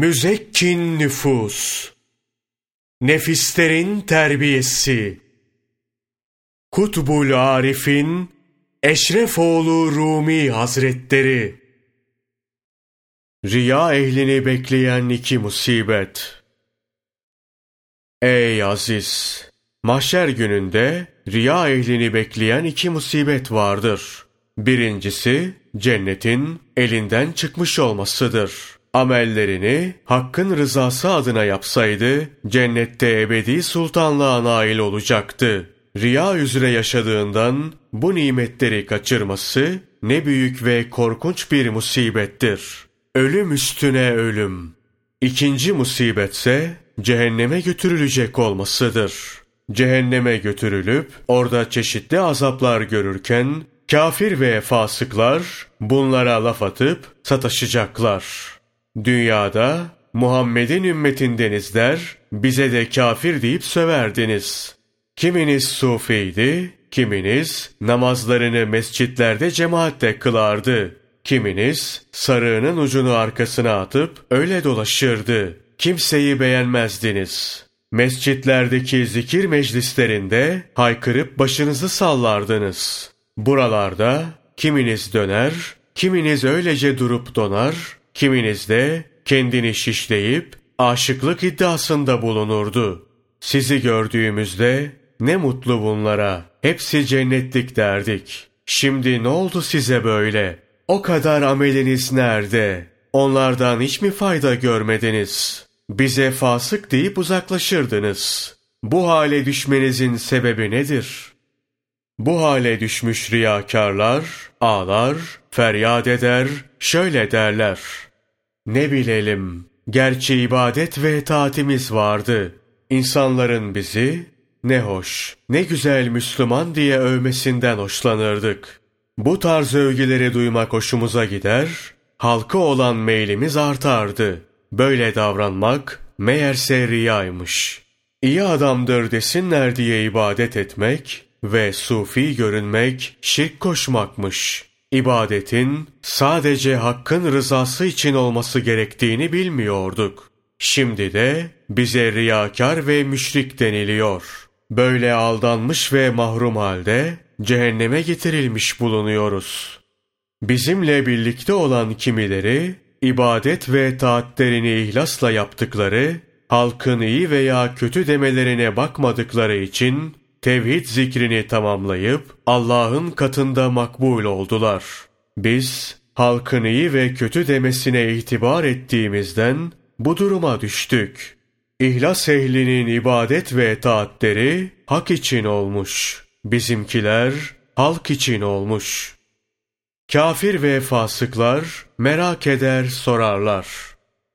Müzekkin nüfus, nefislerin terbiyesi, Kutbul Arif'in Eşrefoğlu Rumi Hazretleri, Riya ehlini bekleyen iki musibet. Ey aziz! Mahşer gününde riya ehlini bekleyen iki musibet vardır. Birincisi, cennetin elinden çıkmış olmasıdır. Amellerini Hakk'ın rızası adına yapsaydı, cennette ebedi sultanlığa nail olacaktı. Riya üzere yaşadığından bu nimetleri kaçırması ne büyük ve korkunç bir musibettir. Ölüm üstüne ölüm. İkinci musibetse cehenneme götürülecek olmasıdır. Cehenneme götürülüp orada çeşitli azaplar görürken kafir ve fasıklar bunlara laf atıp sataşacaklar. Dünyada Muhammed'in ümmetindenizler bize de kafir deyip söverdiniz. Kiminiz sufiydi, kiminiz namazlarını mescitlerde cemaatte kılardı. Kiminiz sarığının ucunu arkasına atıp öyle dolaşırdı. Kimseyi beğenmezdiniz. Mescitlerdeki zikir meclislerinde haykırıp başınızı sallardınız. Buralarda kiminiz döner, kiminiz öylece durup donar, kiminiz de kendini şişleyip aşıklık iddiasında bulunurdu. Sizi gördüğümüzde ne mutlu bunlara, hepsi cennetlik derdik. Şimdi ne oldu size böyle? O kadar ameliniz nerede? Onlardan hiç mi fayda görmediniz? Bize fasık deyip uzaklaşırdınız. Bu hale düşmenizin sebebi nedir? Bu hale düşmüş riyakarlar, ağlar, feryat eder, şöyle derler. Ne bilelim, gerçi ibadet ve taatimiz vardı. İnsanların bizi, ne hoş, ne güzel Müslüman diye övmesinden hoşlanırdık. Bu tarz övgüleri duymak hoşumuza gider, halka olan meylimiz artardı. Böyle davranmak meğerse riyaymış. İyi adamdır desinler diye ibadet etmek ve sufi görünmek şirk koşmakmış. İbadetin sadece hakkın rızası için olması gerektiğini bilmiyorduk. Şimdi de bize riyakar ve müşrik deniliyor. Böyle aldanmış ve mahrum halde cehenneme getirilmiş bulunuyoruz. Bizimle birlikte olan kimileri ibadet ve taatlerini ihlasla yaptıkları, halkın iyi veya kötü demelerine bakmadıkları için tevhid zikrini tamamlayıp Allah'ın katında makbul oldular. Biz halkın iyi ve kötü demesine itibar ettiğimizden bu duruma düştük. İhlas ehlinin ibadet ve taatleri hak için olmuş. Bizimkiler halk için olmuş. Kafir ve fasıklar merak eder sorarlar.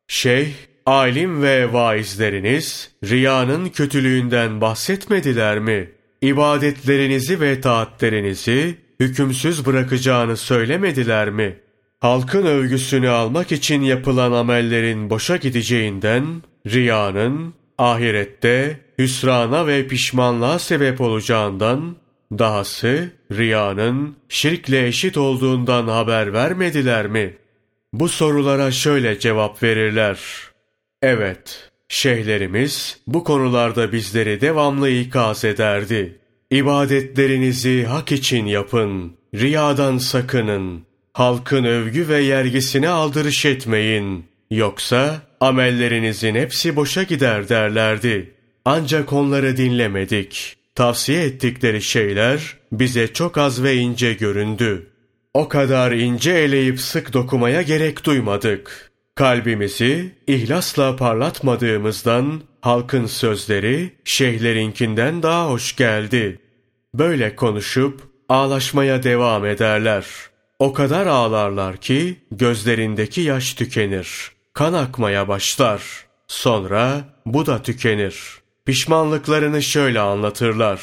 Şeyh, alim ve vaizleriniz riyanın kötülüğünden bahsetmediler mi? İbadetlerinizi ve taatlerinizi hükümsüz bırakacağını söylemediler mi? Halkın övgüsünü almak için yapılan amellerin boşa gideceğinden, riyanın ahirette hüsrana ve pişmanlığa sebep olacağından, dahası riyanın şirkle eşit olduğundan haber vermediler mi? Bu sorulara şöyle cevap verirler. Evet, şeyhlerimiz bu konularda bizleri devamlı ikaz ederdi. İbadetlerinizi hak için yapın, riyadan sakının, halkın övgü ve yergisine aldırış etmeyin. Yoksa amellerinizin hepsi boşa gider derlerdi. Ancak onları dinlemedik. Tavsiye ettikleri şeyler bize çok az ve ince göründü. O kadar ince eleyip sık dokumaya gerek duymadık. Kalbimizi ihlasla parlatmadığımızdan halkın sözleri şeyhlerinkinden daha hoş geldi. Böyle konuşup ağlaşmaya devam ederler. O kadar ağlarlar ki gözlerindeki yaş tükenir. Kan akmaya başlar. Sonra bu da tükenir. Pişmanlıklarını şöyle anlatırlar.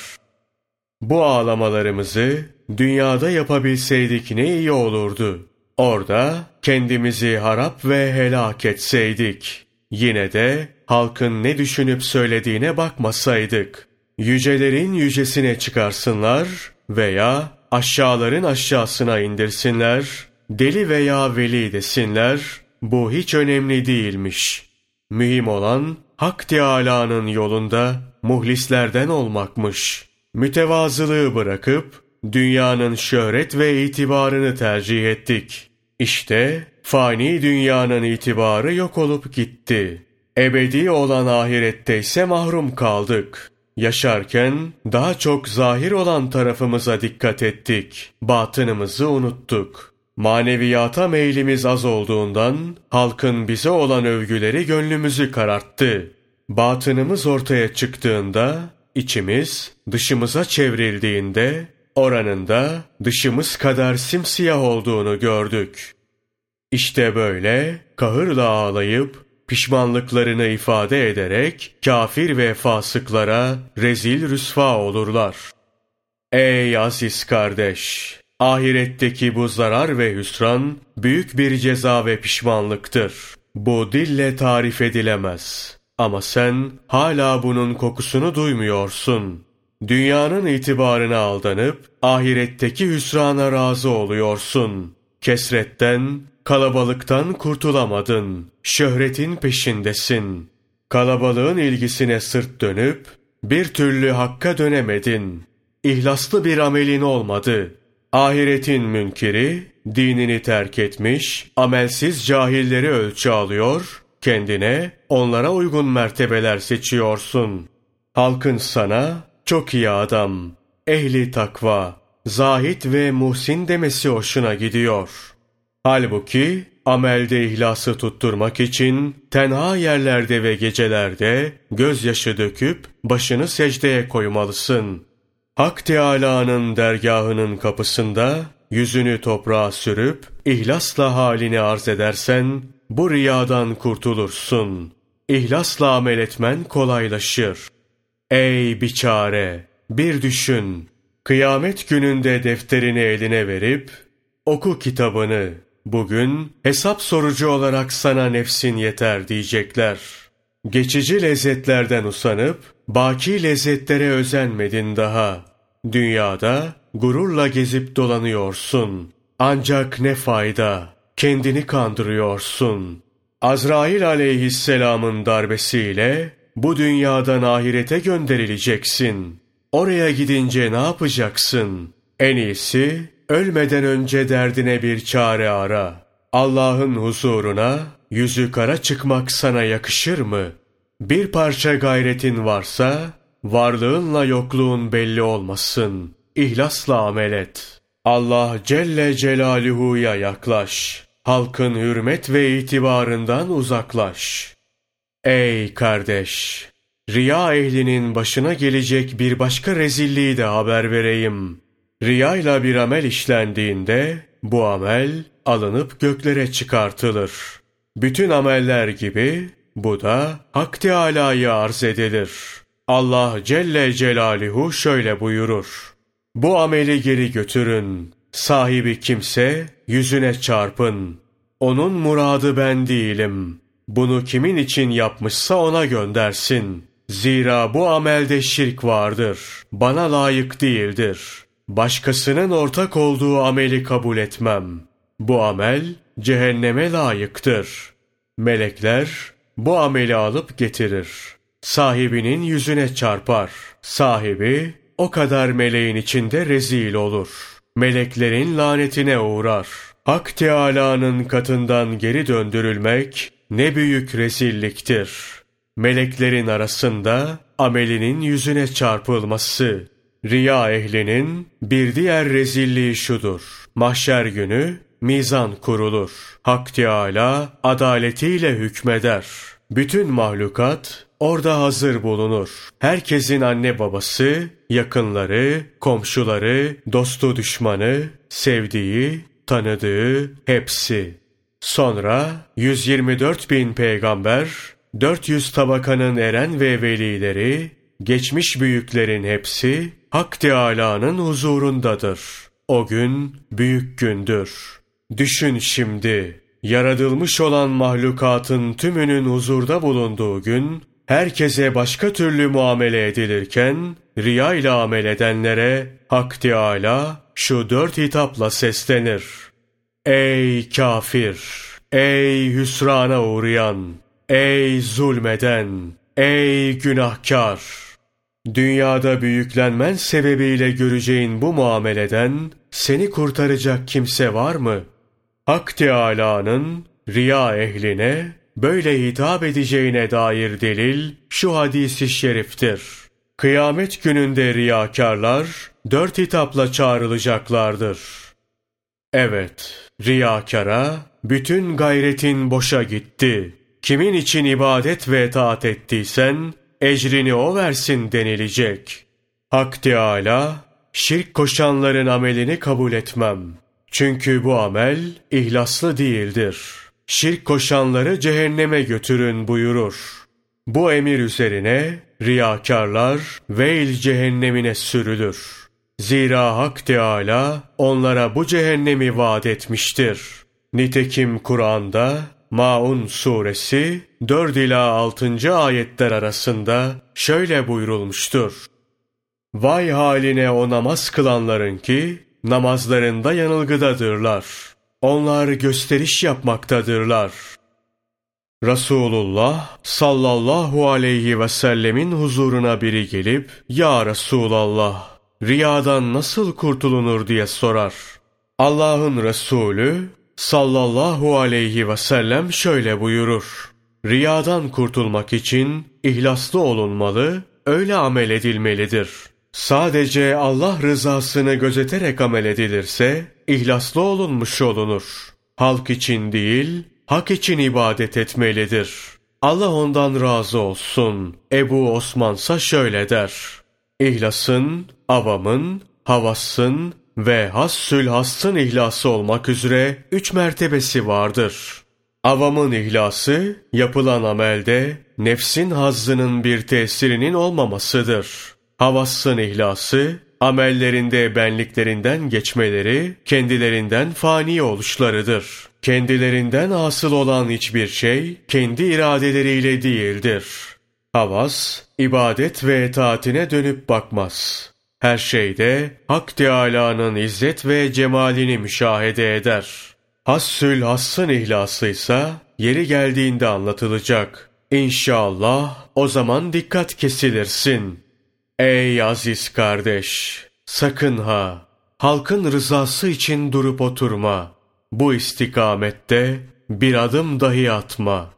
Bu ağlamalarımızı dünyada yapabilseydik ne iyi olurdu. Orada kendimizi harap ve helak etseydik. Yine de halkın ne düşünüp söylediğine bakmasaydık. Yücelerin yücesine çıkarsınlar veya aşağıların aşağısına indirsinler, deli veya veli desinler, bu hiç önemli değilmiş. Mühim olan Hak Teâlâ'nın yolunda muhlislerden olmakmış. Mütevazılığı bırakıp dünyanın şöhret ve itibarını tercih ettik. İşte fani dünyanın itibarı yok olup gitti. Ebedi olan ahirette ise mahrum kaldık. Yaşarken daha çok zahir olan tarafımıza dikkat ettik. Batınımızı unuttuk. Maneviyata meylimiz az olduğundan halkın bize olan övgüleri gönlümüzü kararttı. Batınımız ortaya çıktığında içimiz dışımıza çevrildiğinde oranında dışımız kadar simsiyah olduğunu gördük. İşte böyle kahırla ağlayıp pişmanlıklarını ifade ederek kafir ve fasıklara rezil rüsva olurlar. Ey aziz kardeş! Ahiretteki bu zarar ve hüsran büyük bir ceza ve pişmanlıktır. Bu dille tarif edilemez. Ama sen hala bunun kokusunu duymuyorsun. Dünyanın itibarına aldanıp ahiretteki hüsrana razı oluyorsun. Kesretten, kalabalıktan kurtulamadın. Şöhretin peşindesin. Kalabalığın ilgisine sırt dönüp bir türlü hakka dönemedin. İhlaslı bir amelin olmadı. Ahiretin münkiri dinini terk etmiş, amelsiz cahilleri ölçü alıyor, kendine onlara uygun mertebeler seçiyorsun. Halkın sana çok iyi adam, ehli takva, zahit ve muhsin demesi hoşuna gidiyor. Halbuki amelde ihlası tutturmak için tenha yerlerde ve gecelerde gözyaşı döküp başını secdeye koymalısın. Hak Teâlâ'nın dergahının kapısında yüzünü toprağa sürüp ihlasla halini arz edersen bu riyadan kurtulursun. İhlasla amel etmen kolaylaşır. Ey biçare! Bir düşün. Kıyamet gününde defterini eline verip, oku kitabını. Bugün hesap sorucu olarak sana nefsin yeter diyecekler. Geçici lezzetlerden usanıp, baki lezzetlere özenmedin daha. Dünyada gururla gezip dolanıyorsun. Ancak ne fayda, kendini kandırıyorsun. Azrail aleyhisselamın darbesiyle bu dünyadan ahirete gönderileceksin. Oraya gidince ne yapacaksın? En iyisi ölmeden önce derdine bir çare ara. Allah'ın huzuruna yüzü kara çıkmak sana yakışır mı? Bir parça gayretin varsa varlığınla yokluğun belli olmasın. İhlasla amel et. Allah Celle Celaluhu'ya yaklaş. Halkın hürmet ve itibarından uzaklaş. Ey kardeş! Riya ehlinin başına gelecek bir başka rezilliği de haber vereyim. Riya ile bir amel işlendiğinde bu amel alınıp göklere çıkartılır. Bütün ameller gibi bu da Hak Teâlâ'ya arz edilir. Allah Celle Celaluhu şöyle buyurur. Bu ameli geri götürün. Sahibi kimse yüzüne çarpın. Onun muradı ben değilim. Bunu kimin için yapmışsa ona göndersin. Zira bu amelde şirk vardır. Bana layık değildir. Başkasının ortak olduğu ameli kabul etmem. Bu amel cehenneme layıktır. Melekler bu ameli alıp getirir. Sahibinin yüzüne çarpar. Sahibi o kadar meleğin içinde rezil olur. Meleklerin lanetine uğrar. Hak Teâlâ'nın katından geri döndürülmek ne büyük rezilliktir. Meleklerin arasında amelinin yüzüne çarpılması. Riya ehlinin bir diğer rezilliği şudur. Mahşer günü mizan kurulur. Hak Teâlâ adaletiyle hükmeder. Bütün mahlukat orada hazır bulunur. Herkesin anne babası, yakınları, komşuları, dostu düşmanı, sevdiği, tanıdığı hepsi. Sonra 124 bin peygamber, 400 tabakanın eren ve velileri, geçmiş büyüklerin hepsi Hak Teâlâ'nın huzurundadır. O gün büyük gündür. Düşün şimdi, yaratılmış olan mahlukatın tümünün huzurda bulunduğu gün, herkese başka türlü muamele edilirken, riya ile amel edenlere Hak Teâlâ şu dört hitapla seslenir. Ey kafir! Ey hüsrana uğrayan! Ey zulmeden, ey günahkar! Dünyada büyüklenmen sebebiyle göreceğin bu muameleden seni kurtaracak kimse var mı? Hak Teâlâ'nın riya ehline böyle hitap edeceğine dair delil şu hadisi şeriftir. Kıyamet gününde riyakarlar dört hitapla çağrılacaklardır. Evet, riyakara bütün gayretin boşa gitti. Kimin için ibadet ve taat ettiysen, ecrini o versin denilecek. Hak Teâlâ, şirk koşanların amelini kabul etmem. Çünkü bu amel ihlaslı değildir. Şirk koşanları cehenneme götürün buyurur. Bu emir üzerine riyakarlar veil cehennemine sürülür. Zira Hak Teâlâ onlara bu cehennemi vaat etmiştir. Nitekim Kur'an'da Maun suresi 4 ila 6. ayetler arasında şöyle buyurulmuştur. Vay haline o namaz kılanların ki namazlarında yanılgıdadırlar. Onlar gösteriş yapmaktadırlar. Resulullah sallallahu aleyhi ve sellemin huzuruna biri gelip Ya Resulallah riyadan nasıl kurtulunur diye sorar. Allah'ın Resulü sallallahu aleyhi ve sellem şöyle buyurur. Riyadan kurtulmak için ihlaslı olunmalı, öyle amel edilmelidir. Sadece Allah rızasını gözeterek amel edilirse, ihlaslı olunmuş olunur. Halk için değil, hak için ibadet etmelidir. Allah ondan razı olsun. Ebu Osmansa şöyle der. İhlasın, avamın, havasın, ve hassül hassın ihlası olmak üzere üç mertebesi vardır. Avamın ihlası, yapılan amelde nefsin hazzının bir tesirinin olmamasıdır. Havassın ihlası, amellerinde benliklerinden geçmeleri, kendilerinden fani oluşlarıdır. Kendilerinden asıl olan hiçbir şey, kendi iradeleriyle değildir. Havas, ibadet ve etaatine dönüp bakmaz. Her şeyde Hak Teâlâ'nın izzet ve cemalini müşahede eder. Hassül hassın ihlasıysa yeri geldiğinde anlatılacak. İnşallah o zaman dikkat kesilirsin. Ey aziz kardeş! Sakın ha! Halkın rızası için durup oturma. Bu istikamette bir adım dahi atma.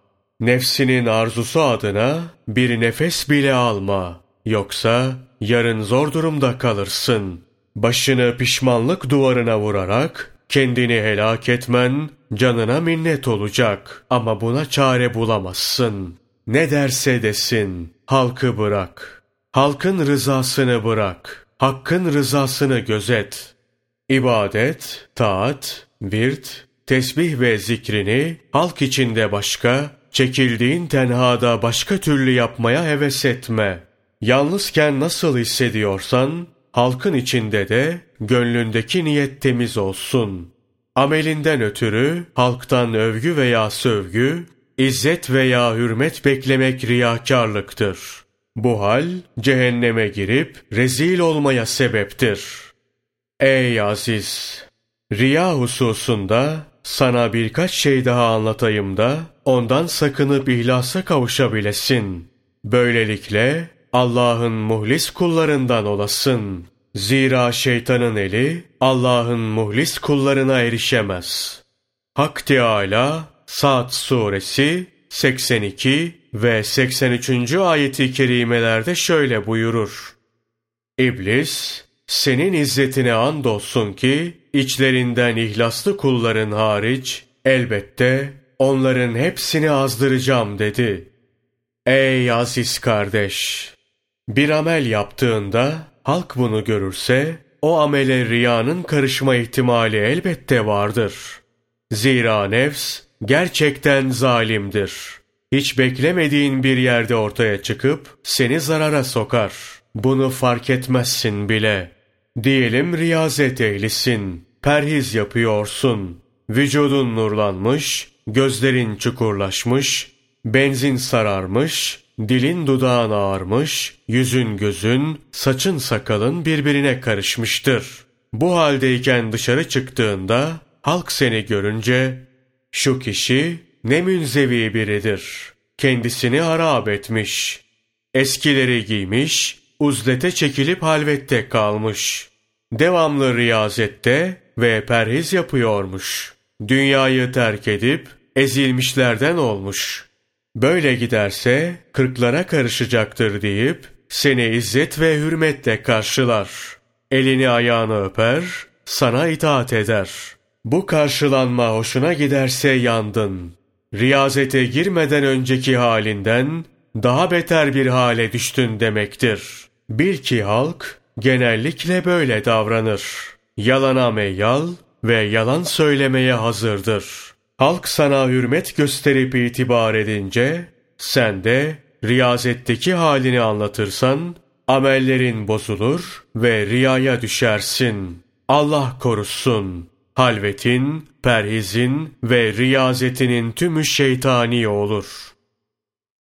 Nefsinin arzusu adına bir nefes bile alma. Yoksa yarın zor durumda kalırsın. Başını pişmanlık duvarına vurarak kendini helak etmen canına minnet olacak ama buna çare bulamazsın. Ne derse desin halkı bırak. Halkın rızasını bırak. Hakkın rızasını gözet. İbadet, taat, virt, tesbih ve zikrini halk içinde başka, çekildiğin tenhada başka türlü yapmaya heves etme.'' Yalnızken nasıl hissediyorsan, halkın içinde de gönlündeki niyet temiz olsun. Amelinden ötürü halktan övgü veya sövgü, izzet veya hürmet beklemek riyakarlıktır. Bu hal cehenneme girip rezil olmaya sebeptir. Ey aziz! Riya hususunda sana birkaç şey daha anlatayım da ondan sakınıp ihlasa kavuşabilesin. Böylelikle Allah'ın muhlis kullarından olasın. Zira şeytanın eli Allah'ın muhlis kullarına erişemez. Hak Teâlâ Sa'd suresi 82 ve 83. ayeti kerimelerde şöyle buyurur. İblis, senin izzetine andolsun ki, içlerinden ihlaslı kulların hariç, elbette onların hepsini azdıracağım dedi. Ey aziz kardeş! Bir amel yaptığında halk bunu görürse o amele riyanın karışma ihtimali elbette vardır. Zira nefs gerçekten zalimdir. Hiç beklemediğin bir yerde ortaya çıkıp seni zarara sokar. Bunu fark etmezsin bile. Diyelim riyazet ehlisin, perhiz yapıyorsun. Vücudun nurlanmış, gözlerin çukurlaşmış, benzin sararmış, Dilin dudağın ağarmış, yüzün gözün, saçın sakalın birbirine karışmıştır. Bu haldeyken dışarı çıktığında halk seni görünce şu kişi ne münzevi biridir. kendisini harap etmiş. Eskileri giymiş, uzlete çekilip halvette kalmış. Devamlı riyazette ve perhiz yapıyormuş. Dünyayı terk edip ezilmişlerden olmuş. Böyle giderse kırklara karışacaktır deyip seni izzet ve hürmetle karşılar. Elini ayağını öper, sana itaat eder. Bu karşılanma hoşuna giderse yandın. Riyazete girmeden önceki halinden daha beter bir hale düştün demektir. Bil ki halk genellikle böyle davranır. Yalana meyal ve yalan söylemeye hazırdır. Halk sana hürmet gösterip itibar edince, sen de riyazetteki halini anlatırsan, amellerin bozulur ve riyaya düşersin. Allah korusun. Halvetin, perhizin ve riyazetinin tümü şeytani olur.''